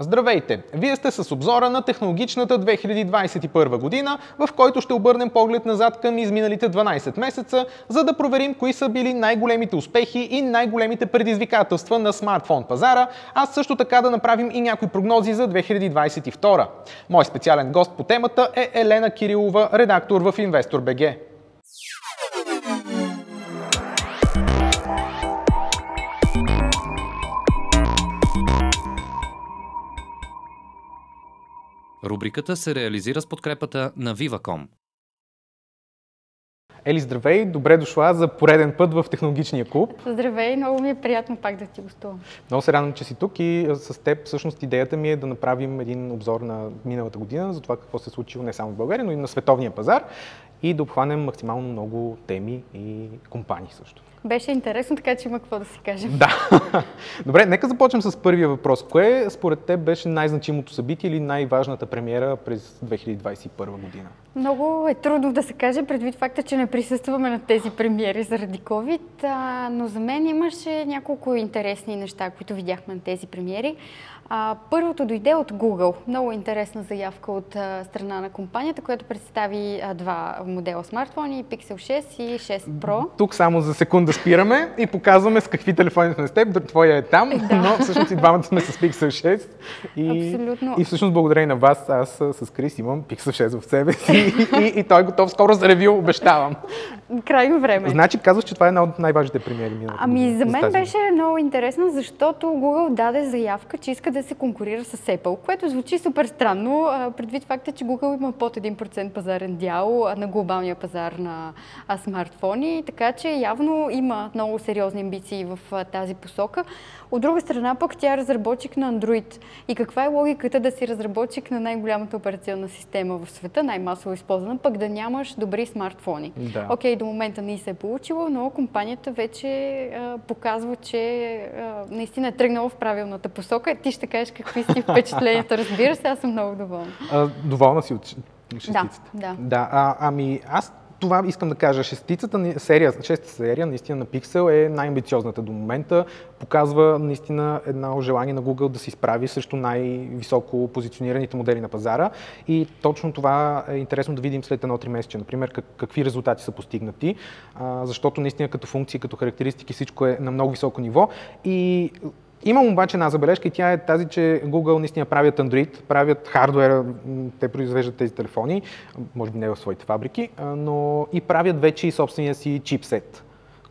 Здравейте! Вие сте с обзора на технологичната 2021 година, в който ще обърнем поглед назад към изминалите 12 месеца, за да проверим кои са били най-големите успехи и най-големите предизвикателства на смартфон пазара, а също така да направим и някои прогнози за 2022. Мой специален гост по темата е Елена Кирилова, редактор в InvestorBG. Рубриката се реализира с подкрепата на Viva.com. Ели, здравей! Добре дошла за пореден път в Технологичния клуб. Здравей! Много ми е приятно пак да ти гостувам. Много се радвам, че си тук и с теб всъщност идеята ми е да направим един обзор на миналата година за това какво се е случило не само в България, но и на световния пазар и да обхванем максимално много теми и компании също. Беше интересно, така че има какво да си кажем. Да. Добре, нека започнем с първия въпрос. Кое според теб беше най-значимото събитие или най-важната премиера през 2021 година? Много е трудно да се каже, предвид факта, че не присъстваме на тези премиери заради COVID, а, но за мен имаше няколко интересни неща, които видяхме на тези премиери. А, първото дойде от Google. Много интересна заявка от а, страна на компанията, която представи а, два модела смартфони, Pixel 6 и 6 Pro. Тук само за секунда спираме и показваме с какви телефони сме с теб. Твоя е там, да. но всъщност и двамата сме с Pixel 6. И, Абсолютно. И всъщност благодарение на вас, аз с Крис имам Pixel 6 в себе си и, и, и той е готов скоро за ревю, обещавам. Крайно време. Значи казваш, че това е една от най-важните премиери. Ами за мен беше много интересно, защото Google даде заявка, че иска да се конкурира с Apple, което звучи супер странно, предвид факта, че Google има под 1% пазарен дял на глобалния пазар на смартфони, така че явно има много сериозни амбиции в тази посока. От друга страна пък тя е разработчик на Android. И каква е логиката да си разработчик на най-голямата операционна система в света, най-масово използвана, пък да нямаш добри смартфони? Да. Окей, до момента не се е получило, но компанията вече а, показва, че а, наистина е тръгнала в правилната посока. Ти ще кажеш какви си впечатленията. Разбира се, аз съм много доволна. А, доволна си от шестицата? Да, да. да а, ами аз това искам да кажа. Шестицата серия, шеста серия наистина на Pixel е най-амбициозната до момента. Показва наистина едно желание на Google да се изправи срещу най-високо позиционираните модели на пазара. И точно това е интересно да видим след едно-три месеца, например, как, какви резултати са постигнати. А, защото наистина като функции, като характеристики всичко е на много високо ниво. И Имам обаче една забележка и тя е тази, че Google наистина правят Android, правят хардуера, те произвеждат тези телефони, може би не в своите фабрики, но и правят вече и собствения си чипсет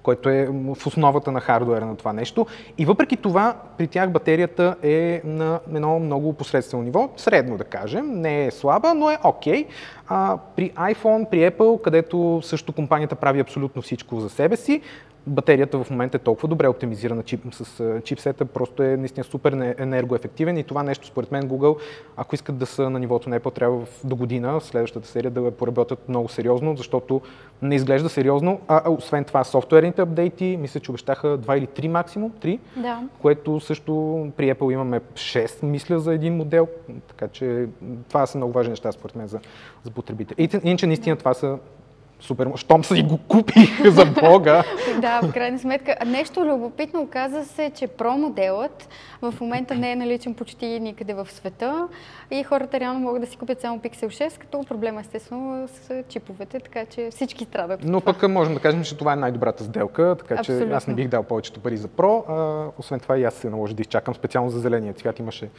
който е в основата на хардуера на това нещо. И въпреки това, при тях батерията е на едно много посредствено ниво, средно да кажем, не е слаба, но е окей. Okay. При iPhone, при Apple, където също компанията прави абсолютно всичко за себе си, батерията в момента е толкова добре оптимизирана чип, с чипсета, просто е наистина супер енергоефективен и това нещо според мен Google, ако искат да са на нивото на Apple, трябва до година, в следващата серия да поработят много сериозно, защото не изглежда сериозно, а, а освен това софтуерните апдейти, мисля, че обещаха 2 или 3 максимум, 3, да. което също при Apple имаме 6, мисля, за един модел, така че това са много важни неща според мен за, за потребители. Иначе наистина това са супер, щом си го купих за Бога. да, в крайна сметка. Нещо любопитно оказа се, че Pro моделът в момента не е наличен почти никъде в света и хората реално могат да си купят само Pixel 6, като проблема естествено с чиповете, така че всички страдат. Но пък можем да кажем, че това е най-добрата сделка, така че Абсолютно. аз не бих дал повечето пари за Pro. А, освен това и аз се наложи да изчакам специално за зеления цвят. Имаше,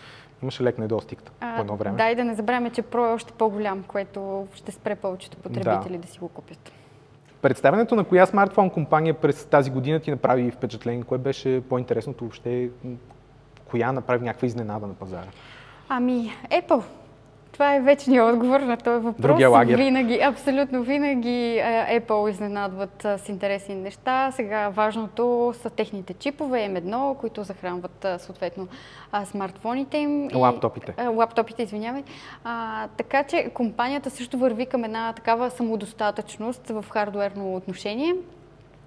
имаше лек недостиг по едно време. Да, и да не забравяме, че Pro е още по-голям, което ще спре повечето потребители да, да си го купят купят. Представянето на коя смартфон компания през тази година ти направи впечатление? Кое беше по-интересното въобще? Коя направи някаква изненада на пазара? Ами, Apple. Това е вечният отговор на този въпрос. Другия лагер. Винаги, абсолютно винаги Apple изненадват с интересни неща. Сега важното са техните чипове M1, които захранват съответно смартфоните им. Лаптопите. И, лаптопите, извинявай. А, така че компанията също върви към една такава самодостатъчност в хардуерно отношение.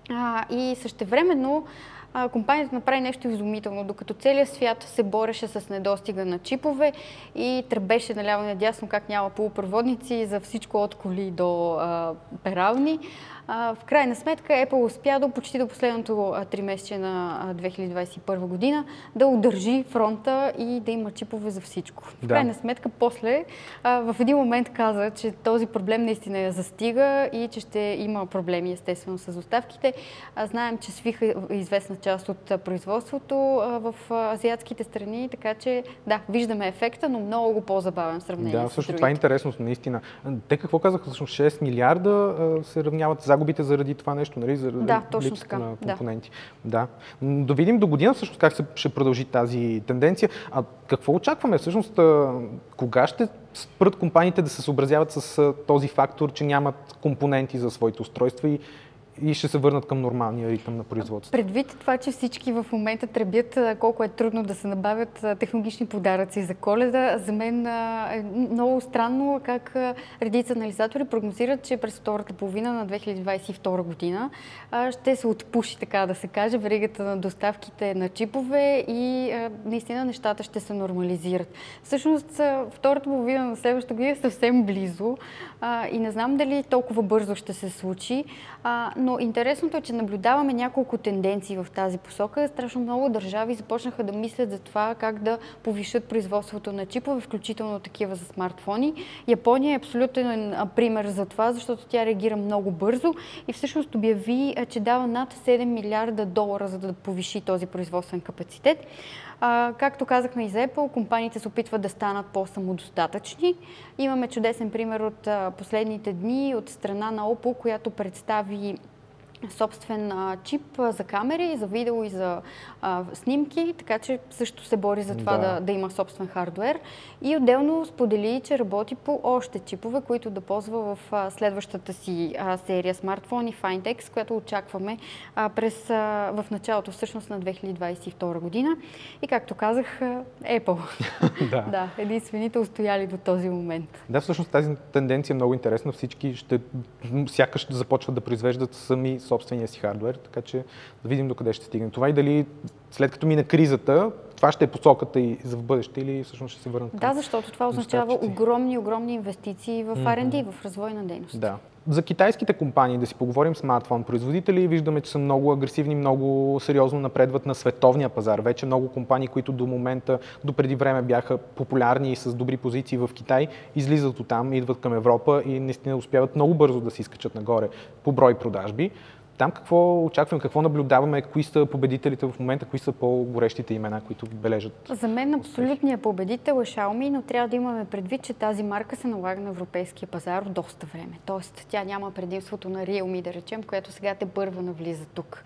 А, и същевременно а, компанията направи нещо изумително. Докато целият свят се бореше с недостига на чипове и тръбеше наляво надясно как няма полупроводници за всичко от коли до а, перални, в крайна сметка Apple успя до почти до последното три месеца на 2021 година да удържи фронта и да има чипове за всичко. В Да. крайна сметка, после в един момент каза, че този проблем наистина я застига и че ще има проблеми естествено с доставките. Знаем, че свиха известна част от производството в азиатските страни, така че да, виждаме ефекта, но много по-забавен в сравнение Да, с също другите. това е интересно, наистина. Те какво казаха? Всъщност 6 милиарда се равняват загубите заради това нещо, нали? Заради Да, точно така, на да. компоненти. Да. М, Да видим до година всъщност как се, ще продължи тази тенденция. А какво очакваме всъщност? Кога ще спрат компаниите да се съобразяват с този фактор, че нямат компоненти за своите устройства и, и ще се върнат към нормалния ритъм на производство? Предвид това, че всички в момента требят а, колко е трудно да се набавят технологични подаръци за коледа, за мен е много странно как редица анализатори прогнозират, че през втората половина на 2022 година ще се отпуши, така да се каже, веригата на доставките на чипове и наистина нещата ще се нормализират. Всъщност, втората половина на следващата година е съвсем близо и не знам дали толкова бързо ще се случи, а, но интересното е, че наблюдаваме няколко тенденции в тази посока. Страшно много държави започнаха да мислят за това как да повишат производството на чипове, включително такива за смартфони. Япония е абсолютен пример за това, защото тя реагира много бързо и всъщност обяви, че дава над 7 милиарда долара, за да повиши този производствен капацитет. А, както казахме и за Apple, компаниите се опитват да станат по-самодостатъчни. Имаме чудесен пример от а, последните дни от страна на Oppo, която представи собствен а, чип а, за камери, за видео и за а, снимки, така че също се бори за това Да. да, да има собствен хардвер. И отделно сподели, че работи по още чипове, които да ползва в а, следващата си а, серия смартфони Findex, която очакваме а, през, а, в началото всъщност на 2022 година. И както казах, а, Apple. Да. да, единствените устояли до този момент. Да, всъщност тази тенденция е много интересна. Всички ще сякаш започват да произвеждат сами собствения си хардвер, така че да видим докъде ще стигне това и дали след като мине кризата, това ще е посоката и за в бъдеще или всъщност ще се върнат. Да, защото това означава огромни, огромни инвестиции в. R&D, в развойна дейност. Да. За китайските компании, да си поговорим смартфон производители, виждаме, че са много агресивни, много сериозно напредват на световния пазар. Вече много компании, които до момента, до преди време бяха популярни и с добри позиции в Китай, излизат от там, идват към Европа и наистина успяват много бързо да се изкачат нагоре по брой продажби. Там какво очакваме, какво наблюдаваме, кои са победителите в момента, кои са по-горещите имена, които бележат? За мен абсолютният победител е Xiaomi, но трябва да имаме предвид, че тази марка се налага на европейския пазар от доста време. Тоест, тя няма предимството на Realme, да речем, което сега те първа навлиза тук.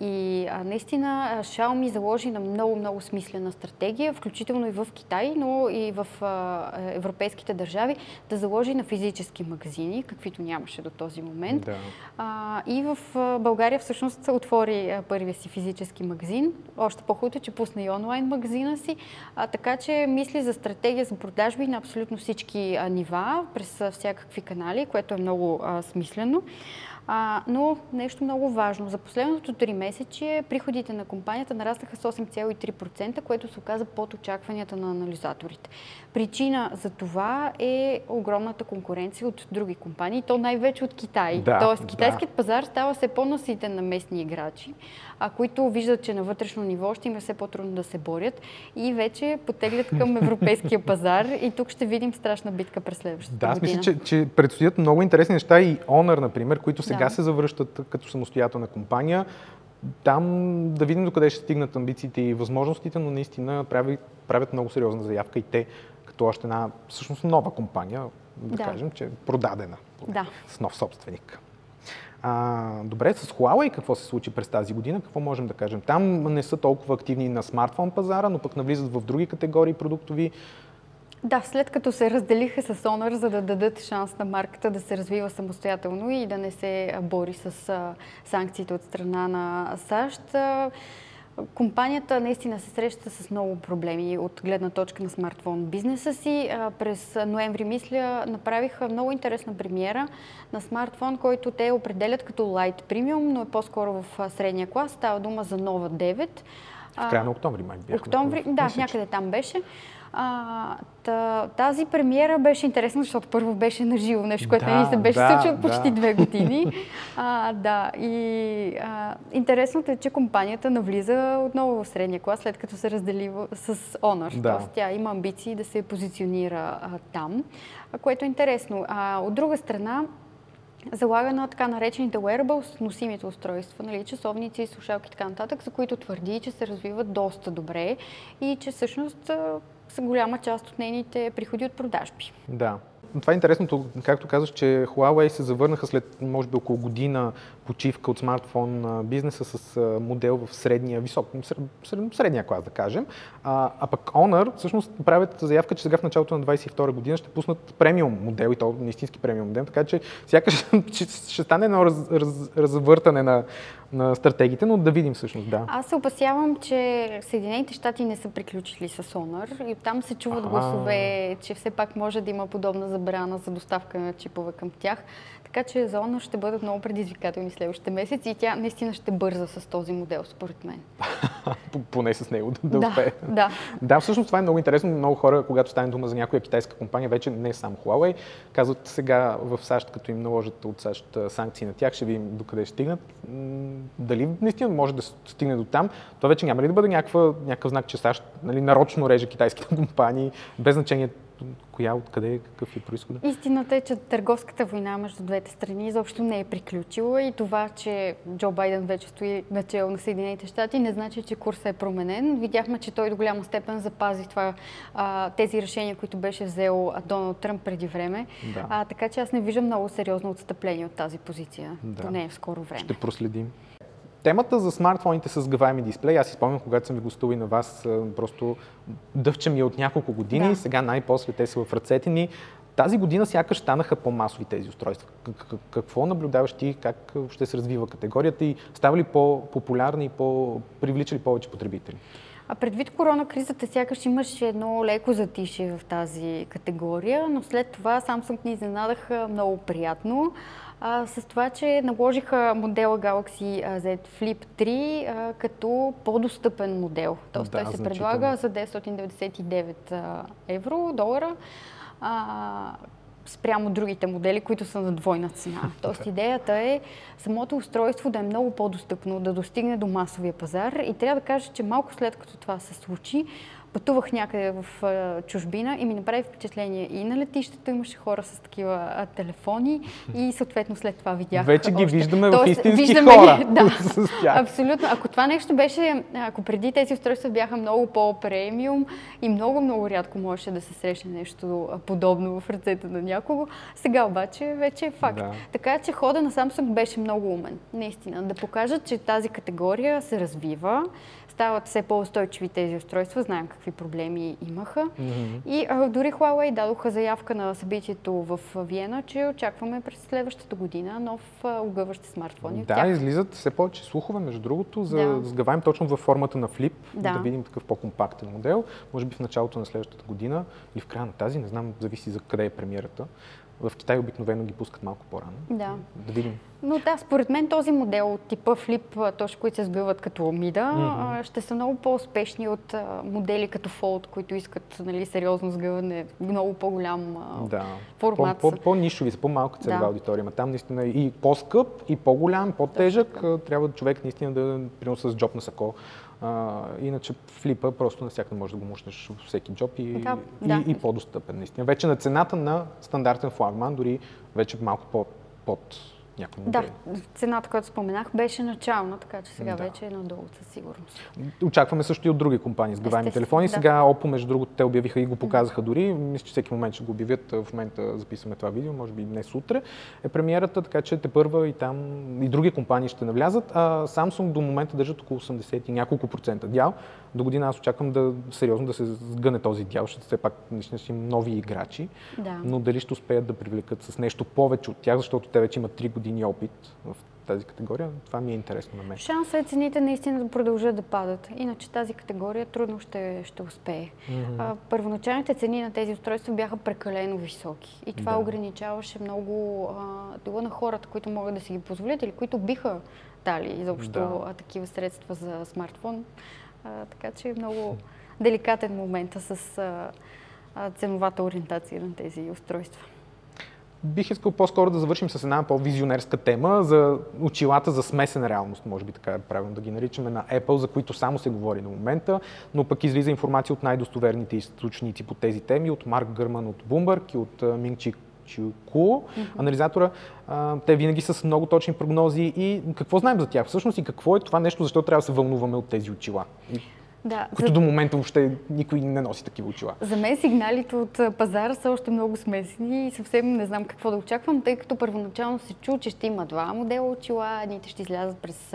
И а, наистина Xiaomi заложи на много-много смислена стратегия, включително и в Китай, но и в а, европейските държави, да заложи на физически магазини, каквито нямаше до този момент. Да. А, и в България всъщност се отвори а, първия си физически магазин. Още по-хубаво е, че пусна и онлайн магазина си. А, така че мисли за стратегия за продажби на абсолютно всички а, нива, през а, всякакви канали, което е много а, смислено. А, но нещо много важно. За последното 3 месече приходите на компанията нараснаха с 8,3%, което се оказа под очакванията на анализаторите. Причина за това е огромната конкуренция от други компании, то най-вече от Китай. Да, Тоест, да. китайският пазар става все по-наситен на местни играчи, а които виждат, че на вътрешно ниво ще им е все по-трудно да се борят и вече потеглят към европейския пазар и тук ще видим страшна битка през следващата Да, аз година. мисля, че, че предстоят много интересни неща и Honor, например, които сега Да. се завръщат като самостоятелна компания. Там да видим докъде ще стигнат амбициите и възможностите, но наистина прави, правят много сериозна заявка и те, като още една всъщност нова компания, да, Да. кажем, че е продадена Да. с нов собственик. А, добре, с Huawei какво се случи през тази година? Какво можем да кажем? Там не са толкова активни на смартфон пазара, но пък навлизат в други категории продуктови. Да, след като се разделиха с Honor, за да дадат шанс на марката да се развива самостоятелно и да не се бори с санкциите от страна на САЩ, компанията наистина се среща с много проблеми от гледна точка на смартфон бизнеса си. През ноември, мисля, направиха много интересна премиера на смартфон, който те определят като Light Premium, но е по-скоро в средния клас. Става дума за Nova 9. В края на октомври, май бяхме. Октомври, да, някъде там беше. А, та, тази премиера беше интересна, защото първо беше на живо, нещо, което Да, не се беше да, случило почти да. две години. А, да, и а, интересното е, че компанията навлиза отново в средния клас, след като се раздели с Honor. Да. Тоест, тя има амбиции да се позиционира а, там, а, което е интересно. А, от друга страна, залага на така наречените wearables, носимите устройства, нали, часовници, слушалки и така нататък, за които твърди, че се развиват доста добре и че всъщност са голяма част от нейните приходи от продажби. Да. Това е интересното, както казваш, че Huawei се завърнаха след, може би, около година почивка от смартфон бизнеса с модел в средния, висок, сред, сред, средния клас, да кажем. А, а пък Honor всъщност правят заявка, че сега в началото на 22 година ще пуснат премиум модел и то истински премиум модел, така че сякаш ще стане едно раз, раз, развъртане на, на стратегиите, но да видим всъщност, да. Аз се опасявам, че Съединените щати не са приключили с Honor и там се чуват А. гласове, че все пак може да има подобна забрана за доставка на чипове към тях. Така че за Honor ще бъдат много предизвикателни следващите месеци и тя наистина ще бърза с този модел, според мен. Поне с него да, да успее. да. Да, всъщност това е много интересно. Много хора, когато стане дума за някоя китайска компания, вече не само Huawei, казват сега в САЩ, като им наложат от САЩ санкции на тях, ще видим докъде ще стигнат. Дали наистина може да стигне до там, то вече няма ли да бъде някаква, някакъв знак, че САЩ нали, нарочно реже китайските компании, без значение коя, откъде, какъв е происхода. Истината е, че търговската война между двете страни изобщо не е приключила и това, че Джо Байден вече стои начало на Съединените щати, не значи, че курсът е променен. Видяхме, че той до голяма степен запази това, а, тези решения, които беше взел Доналд Тръмп преди време. Да. А, така че аз не виждам много сериозно отстъпление от тази позиция, Да. поне в скоро време. Ще проследим. Темата за смартфоните с сгъваеми дисплеи, аз си спомням, когато съм ви гостувал и на вас, просто дъвча ми е от няколко години, Да. сега най-после те са в ръцете ни. Тази година сякаш станаха по-масови тези устройства. Какво наблюдаваш ти, как ще се развива категорията и става ли по-популярни и по-привлича ли повече потребители? А предвид корона кризата, сякаш имаше едно леко затишие в тази категория, но след това Samsung ни изненадаха много приятно. А, с това, че наложиха модела Galaxy Z Flip 3 а, като по-достъпен модел. Тоест Да, той се значително. предлага за 999 а, евро, долара. А, спрямо другите модели, които са на двойна цена. Тоест идеята е самото устройство да е много по-достъпно, да достигне до масовия пазар и трябва да кажа, че малко след като това се случи, пътувах някъде в а, чужбина и ми направи впечатление и на летището имаше хора с такива а, телефони и съответно след това видях Вече ги още. виждаме в Тоест, истински виждаме хора, ги, да. Абсолютно. Ако това нещо беше, ако преди тези устройства бяха много по-премиум и много, много рядко можеше да се срещне нещо подобно в ръцете на някого, сега обаче вече е факт. Да. Така че хода на Samsung беше много умен. Наистина. Да покажат, че тази категория се развива, стават все по-устойчиви тези устройства, знаем какви проблеми имаха. И а, дори Huawei дадоха заявка на събитието в Виена, че очакваме през следващата година нов а, огъващ смартфон. Да, излизат все повече слухове, между другото, за да сгъваем точно във формата на флип, да. Да. видим такъв по-компактен модел. Може би в началото на следващата година или в края на тази, не знам, зависи за къде е премиерата. В Китай обикновено ги пускат малко по-рано. Да. Да видим. Но да, според мен този модел от типа флип, точно които се сбиват като мида, а, ще са много по-успешни от модели като Fold, които искат нали, сериозно сгъване, много по-голям Да. формат. По, по, по-нишови са, по-малка целева Да. аудитория. Ма там наистина и по-скъп, и по-голям, по-тежък. а, Трябва човек наистина да приноса с джоб на сако. А, иначе флипа просто навсякъде може да го мушнеш в всеки джоб и, Да, и, да. и по-достъпен наистина. Вече на цената на стандартен флагман, дори вече малко по, под някои Да, цената, която споменах, беше начална, така че сега Да. вече е надолу със сигурност. Очакваме също и от други компании с гавайни телефони. да. Сега Oppo, между другото, те обявиха и го показаха дори. Мисля, че всеки момент ще го обявят. В момента записваме това видео, може би днес утре е премиерата, така че те първа и там и други компании ще навлязат. А Samsung до момента държат около 80 и няколко процента дял. До година аз очаквам да сериозно да се сгъне този дял, защото все пак наистина ще има нови играчи. Да. Но дали ще успеят да привлекат с нещо повече от тях, защото те вече имат 3 години опит в тази категория, това ми е интересно на мен. Шансът е цените наистина да продължат да падат. Иначе тази категория трудно ще, ще успее. А, първоначалните цени на тези устройства бяха прекалено високи. И това Да. ограничаваше много дела на хората, които могат да си ги позволят или които биха дали изобщо Да. такива средства за смартфон. А, така че много деликатен момент с а, а, ценовата ориентация на тези устройства. Бих искал по-скоро да завършим с една по-визионерска тема за очилата за смесена реалност, може би така е правилно да ги наричаме, на Apple, за които само се говори на момента, но пък излиза информация от най-достоверните източници по тези теми, от Марк Гърман от Bloomberg и от Минчик Mm-hmm. анализатора, а, те винаги са с много точни прогнози и какво знаем за тях всъщност и какво е това нещо, защо трябва да се вълнуваме от тези очила. Да, които за... до момента въобще никой не носи такива очила. За мен сигналите от пазара са още много смесени и съвсем не знам какво да очаквам, тъй като първоначално се чу, че ще има два модела очила. Едните ще излязат през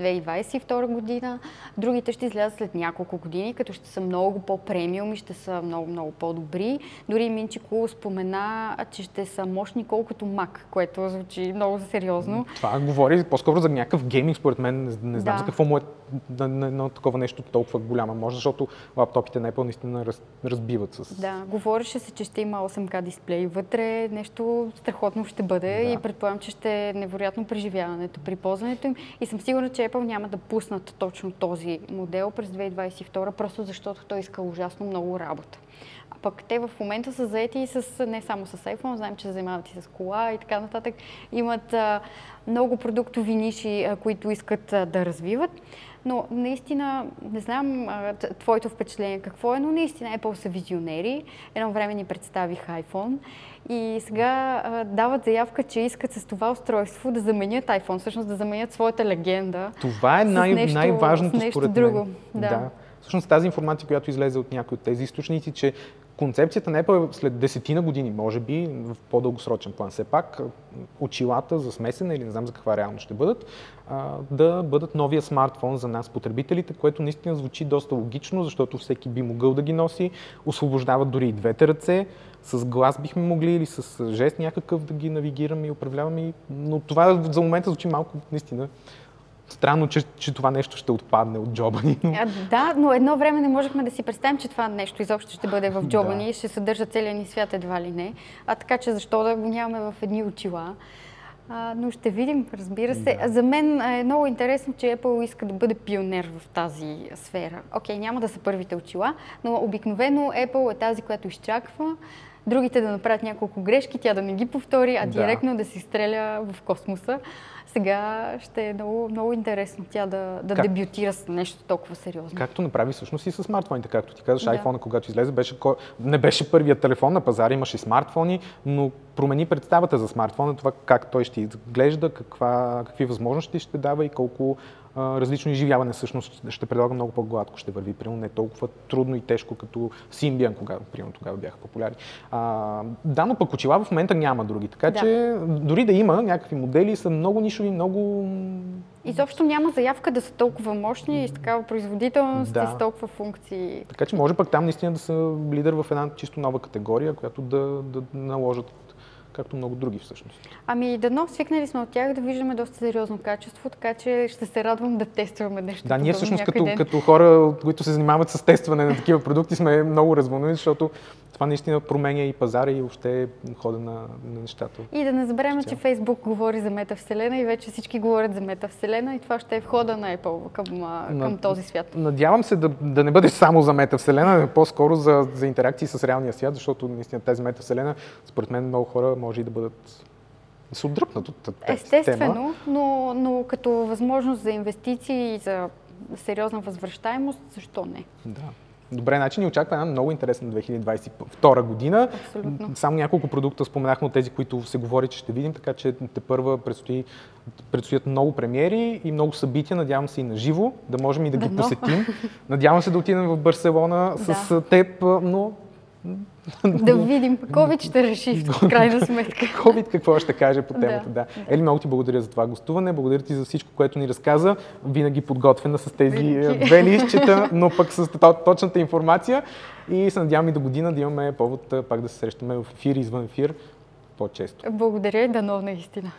2022 година, другите ще излязат след няколко години, като ще са много по-премиум и ще са много, много по-добри. Дори Минчико спомена, че ще са мощни колкото Mac, което звучи много сериозно. Това говори по-скоро за някакъв гейминг, според мен. Не, знам да. за какво му е на едно такова нещо толкова голяма може, защото лаптопите на Apple наистина раз, разбиват с... Да, говореше се, че ще има 8K дисплей вътре, нещо страхотно ще бъде да. и предполагам, че ще е невероятно преживяването при ползването им и съм сигурна, че Apple няма да пуснат точно този модел през 2022, просто защото той иска ужасно много работа. А пък те в момента са заети и с, не само с iPhone, знаем, че се занимават и с кола и така нататък. Имат а, много продуктови ниши, а, които искат а, да развиват. Но наистина, не знам твоето впечатление какво е, но наистина Apple са визионери. Едно време ни представих iPhone и сега а, дават заявка, че искат с това устройство да заменят iPhone, всъщност да заменят своята легенда. Това е най- нещо, най-важното нещо според друго. мен. Да. да. Всъщност тази информация, която излезе от някои от тези източници, че концепцията на Apple е след десетина години, може би, в по-дългосрочен план, все пак, очилата за смесена или не знам за каква реално ще бъдат, да бъдат новия смартфон за нас, потребителите, което наистина звучи доста логично, защото всеки би могъл да ги носи, освобождават дори и двете ръце, с глас бихме могли или с жест някакъв да ги навигираме и управляваме, но това за момента звучи малко наистина Странно, че, че това нещо ще отпадне от джоба ни. Но... А, да, но едно време не можехме да си представим, че това нещо изобщо ще бъде в джоба да. ни и ще съдържа целия ни свят едва ли не. А така че защо да го нямаме в едни очила? А, но ще видим, разбира се. Да. За мен е много интересно, че Apple иска да бъде пионер в тази сфера. Окей, няма да са първите очила, но обикновено Apple е тази, която изчаква другите да направят няколко грешки, тя да не ги повтори, а директно да, да си стреля в космоса сега ще е много, много интересно тя да, да как? дебютира с нещо толкова сериозно. Както направи всъщност и с смартфоните, както ти казваш, да. iPhone, когато излезе, беше, не беше първият телефон на пазара, имаше смартфони, но промени представата за смартфона, това как той ще изглежда, каква, какви възможности ще дава и колко различно изживяване всъщност ще предлага много по-гладко, ще върви, примерно не толкова трудно и тежко като Symbian, когато примерно тогава бяха популярни. А, да, но пък очила в момента няма други, така да. че дори да има някакви модели са много нишови, много... Изобщо няма заявка да са толкова мощни и с такава производителност да. и с толкова функции. Така че може пък там наистина да са лидер в една чисто нова категория, която да, да наложат както много други всъщност. Ами дано свикнали сме от тях да виждаме доста сериозно качество, така че ще се радвам да тестваме нещо. Да, ние всъщност като, като хора, които се занимават с тестване на такива продукти, сме много развълнени, защото това наистина променя и пазара и въобще хода на, на нещата. И да не забравяме, че Фейсбук говори за метавселена и вече всички говорят за метавселена и това ще е входа на Apple към, към на, този свят. Надявам се да, да не бъде само за метавселена, а по-скоро за, за интеракции с реалния свят, защото наистина тези метавселена, според мен много хора може и да бъдат да се отдръпнат от тази Естествено, тема. Но, но като възможност за инвестиции и за сериозна възвръщаемост, защо не? Да. Добре, значи ни очаква една много интересна 2022 година. Абсолютно. Само няколко продукта споменахме от тези, които се говори, че ще видим, така че те първа предстои, предстоят много премиери и много събития. Надявам се и на живо, да можем и да, да ги но. посетим. Надявам се да отидем в Барселона да. с теб, но да видим. COVID ще реши в крайна сметка. COVID какво ще каже по темата, да. да. Ели, много ти благодаря за това гостуване. Благодаря ти за всичко, което ни разказа. Винаги подготвена с тези две листчета, но пък с точната информация. И се надявам и до година да имаме повод пак да се срещаме в ефир и извън ефир по-често. Благодаря и дано наистина.